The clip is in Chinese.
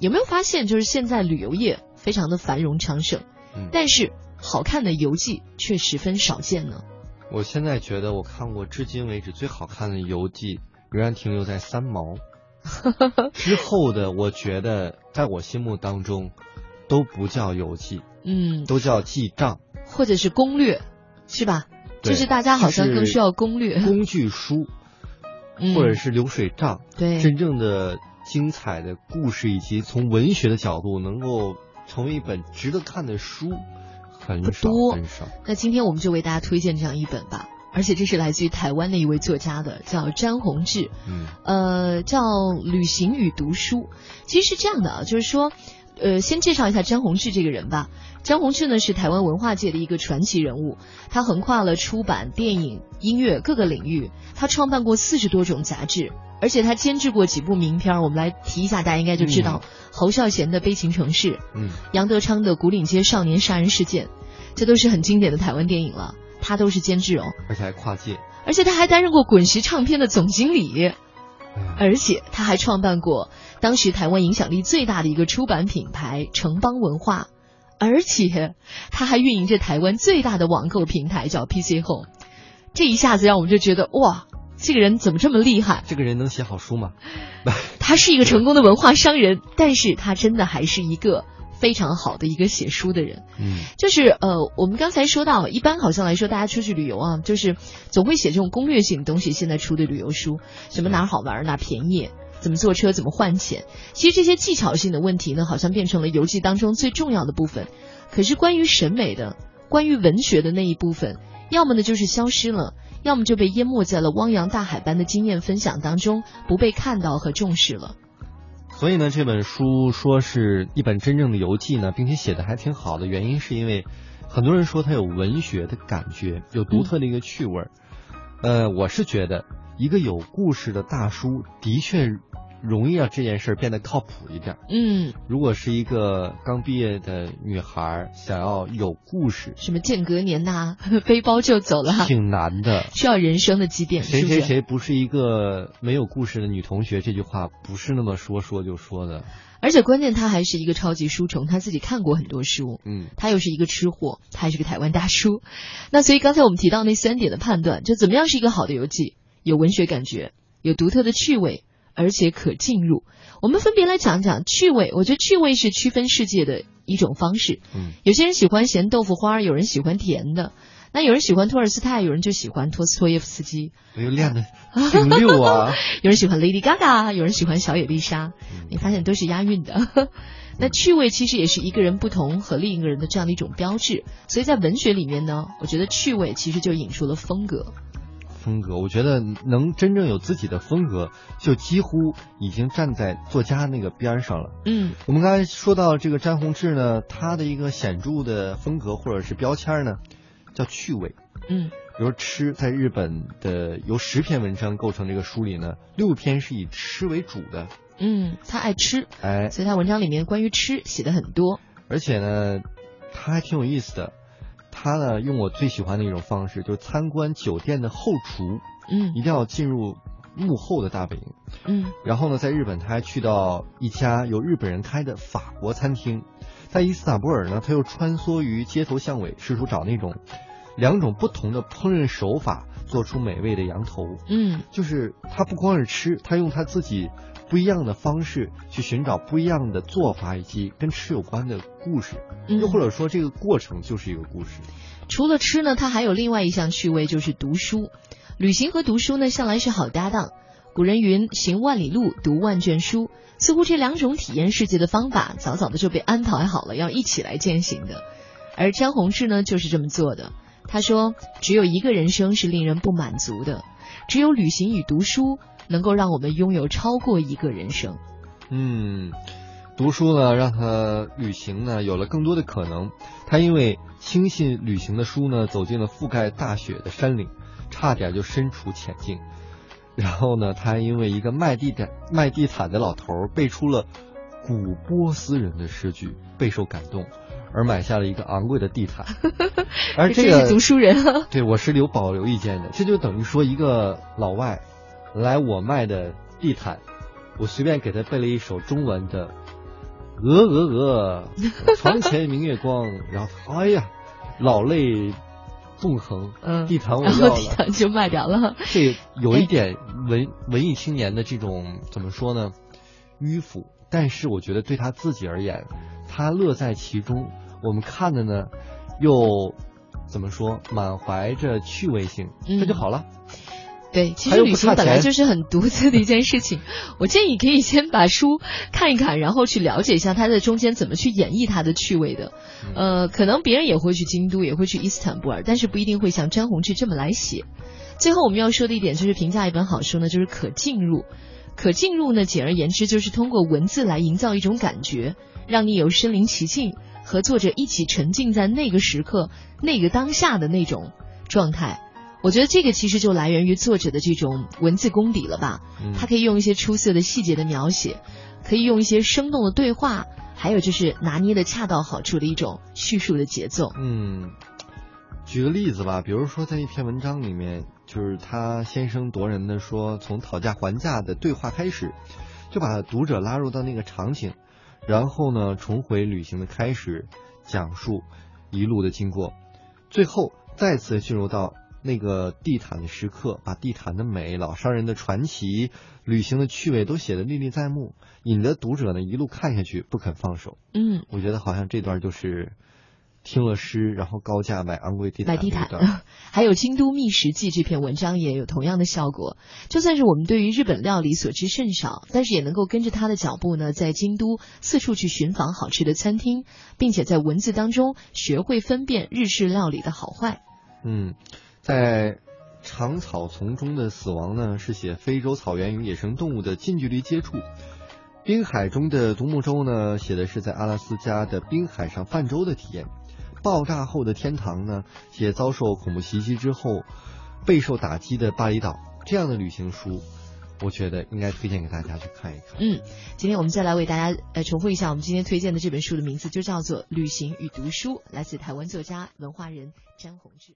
有没有发现，就是现在旅游业非常的繁荣昌盛，嗯但是好看的游记却十分少见呢？我现在觉得我看过至今为止最好看的游记，仍然停留在三毛。之后的，我觉得在我心目当中，都不叫游记，嗯，都叫记账，或者是攻略，是吧？就是大家好像更需要攻略，工具书嗯或者是流水账。对，真正的精彩的故事，以及从文学的角度能够成为一本值得看的书，很多很少。那今天我们就为大家推荐这样一本吧，而且这是来自于台湾的一位作家的，叫詹宏志，嗯呃，叫《旅行与读书》。其实是这样的啊，就是说，呃，先介绍一下张宏志这个人吧。张宏志呢是台湾文化界的一个传奇人物，他横跨了出版、电影、音乐各个领域，他创办过四十多种杂志。而且他监制过几部名片儿，我们来提一下，大家应该就知道、侯孝贤的《悲情城市》，嗯，杨德昌的《古岭街少年杀人事件》，这都是很经典的台湾电影了。他都是监制哦，而且还跨界。而且他还担任过滚石唱片的总经理，而且他还创办过当时台湾影响力最大的一个出版品牌城邦文化，而且他还运营着台湾最大的网购平台叫 PC Home。这一下子让我们就觉得哇，这个人怎么这么厉害？这个人能写好书吗？他是一个成功的文化商人，但是他真的还是一个非常好的一个写书的人。嗯就是呃，我们刚才说到，一般好像来说，大家出去旅游啊，就是总会写这种攻略性的东西。现在出的旅游书，什么哪儿好玩儿，哪儿便宜，怎么坐车，怎么换钱。其实这些技巧性的问题呢，好像变成了游记当中最重要的部分。可是关于审美的、关于文学的那一部分，要么呢就是消失了，要么就被淹没在了汪洋大海般的经验分享当中，不被看到和重视了。所以呢，这本书说是一本真正的游记呢，并且写的还挺好的，原因是因为很多人说它有文学的感觉，有独特的一个趣味儿。呃，我是觉得一个有故事的大叔的确容易让这件事变得靠谱一点。嗯，如果是一个刚毕业的女孩，想要有故事，什么间隔年呐、背包就走了，挺难的。需要人生的积淀，谁？谁谁不是一个没有故事的女同学？这句话不是那么说说就说的。而且关键他还是一个超级书虫，他自己看过很多书，嗯他又是一个吃货，他还是个台湾大叔。那所以刚才我们提到那三点的判断，就怎么样是一个好的游记？有文学感觉，有独特的趣味，而且可进入。我们分别来讲讲趣味。我觉得趣味是区分世界的一种方式。嗯，有些人喜欢咸豆腐花，有人喜欢甜的。那有人喜欢托尔斯泰，有人就喜欢托斯托耶夫斯基，哎呦，练的挺溜啊！有人喜欢 Lady Gaga，有人喜欢小野丽莎。你发现都是押韵的。那趣味其实也是一个人不同和另一个人的这样的一种标志，所以在文学里面呢，我觉得趣味其实就引出了风格。风格，我觉得能真正有自己的风格，就几乎已经站在作家那个边儿上了。嗯我们刚才说到这个詹宏志呢，他的一个显著的风格或者是标签儿呢，叫趣味。嗯比如吃，在日本的由十篇文章构成这个书里呢，六篇是以吃为主的，嗯，他爱吃，哎，所以他文章里面关于吃写的很多。而且呢，他还挺有意思的。他呢，用我最喜欢的一种方式，就是参观酒店的后厨，嗯。一定要进入幕后的大本营。嗯。然后呢，在日本他还去到一家由日本人开的法国餐厅，在伊斯坦布尔呢，他又穿梭于街头巷尾，试图找那种两种不同的烹饪手法，做出美味的羊头。嗯就是他不光是吃，他用他自己不一样的方式去寻找不一样的做法，以及跟吃有关的故事。又或嗯。者说，这个过程就是一个故事。除了吃呢，他还有另外一项趣味，就是读书。旅行和读书呢，向来是好搭档。古人云：“行万里路，读万卷书。”似乎这两种体验世界的方法，早早的就被安排好了，要一起来践行的。而张宏志呢，就是这么做的。他说：“只有一个人生是令人不满足的，只有旅行与读书能够让我们拥有超过一个人生。嗯，读书呢，让他旅行呢有了更多的可能。他因为轻信旅行的书呢，走进了覆盖大雪的山岭，差点就身处险境。然后呢，他因为一个卖地毯卖地毯的老头背出了古波斯人的诗句，备受感动，而买下了一个昂贵的地毯。而这个真是读书人啊！对我是有保留意见的，这就等于说一个老外来我卖的地毯，我随便给他背了一首中文的鹅鹅鹅，床前明月光，然后哎呀，老泪纵横，嗯，地毯我然要地毯就卖掉了。这 有一点文文艺青年的这种怎么说呢，迂腐，但是我觉得对他自己而言，他乐在其中，我们看的呢，又怎么说，满怀着趣味性，这就嗯好了。对，其实旅行本来就是很独特的一件事情。我建议可以先把书看一看，然后去了解一下他在中间怎么去演绎他的趣味的。嗯呃，可能别人也会去京都，也会去伊斯坦布尔，但是不一定会像詹宏志这么来写。最后我们要说的一点就是评价一本好书呢，就是可进入。可进入呢，简而言之就是通过文字来营造一种感觉，让你有身临其境，和作者一起沉浸在那个时刻、那个当下的那种状态。我觉得这个其实就来源于作者的这种文字功底了吧。嗯他可以用一些出色的细节的描写，可以用一些生动的对话，还有就是拿捏的恰到好处的一种叙述的节奏。嗯，举个例子吧，比如说在一篇文章里面，就是他先声夺人的说，从讨价还价的对话开始，就把读者拉入到那个场景，然后呢，重回旅行的开始，讲述一路的经过，最后再次进入到那个地毯的时刻，把地毯的美、老商人的传奇、旅行的趣味都写得历历在目，引得读者呢一路看下去不肯放手。嗯，我觉得好像这段就是听了诗，然后高价买昂贵地毯买地毯，还有《京都觅食记》这篇文章也有同样的效果。就算是我们对于日本料理所知甚少，但是也能够跟着他的脚步呢，在京都四处去寻访好吃的餐厅，并且在文字当中学会分辨日式料理的好坏。嗯，在长草丛中的死亡呢，是写非洲草原与野生动物的近距离接触。滨海中的独木舟呢，写的是在阿拉斯加的滨海上泛舟的体验。爆炸后的天堂呢，写遭受恐怖袭击之后备受打击的巴厘岛。这样的旅行书，我觉得应该推荐给大家去看一看。嗯，今天我们再来为大家呃重复一下我们今天推荐的这本书的名字，就叫做《旅行与读书》，来自台湾作家文化人詹宏志。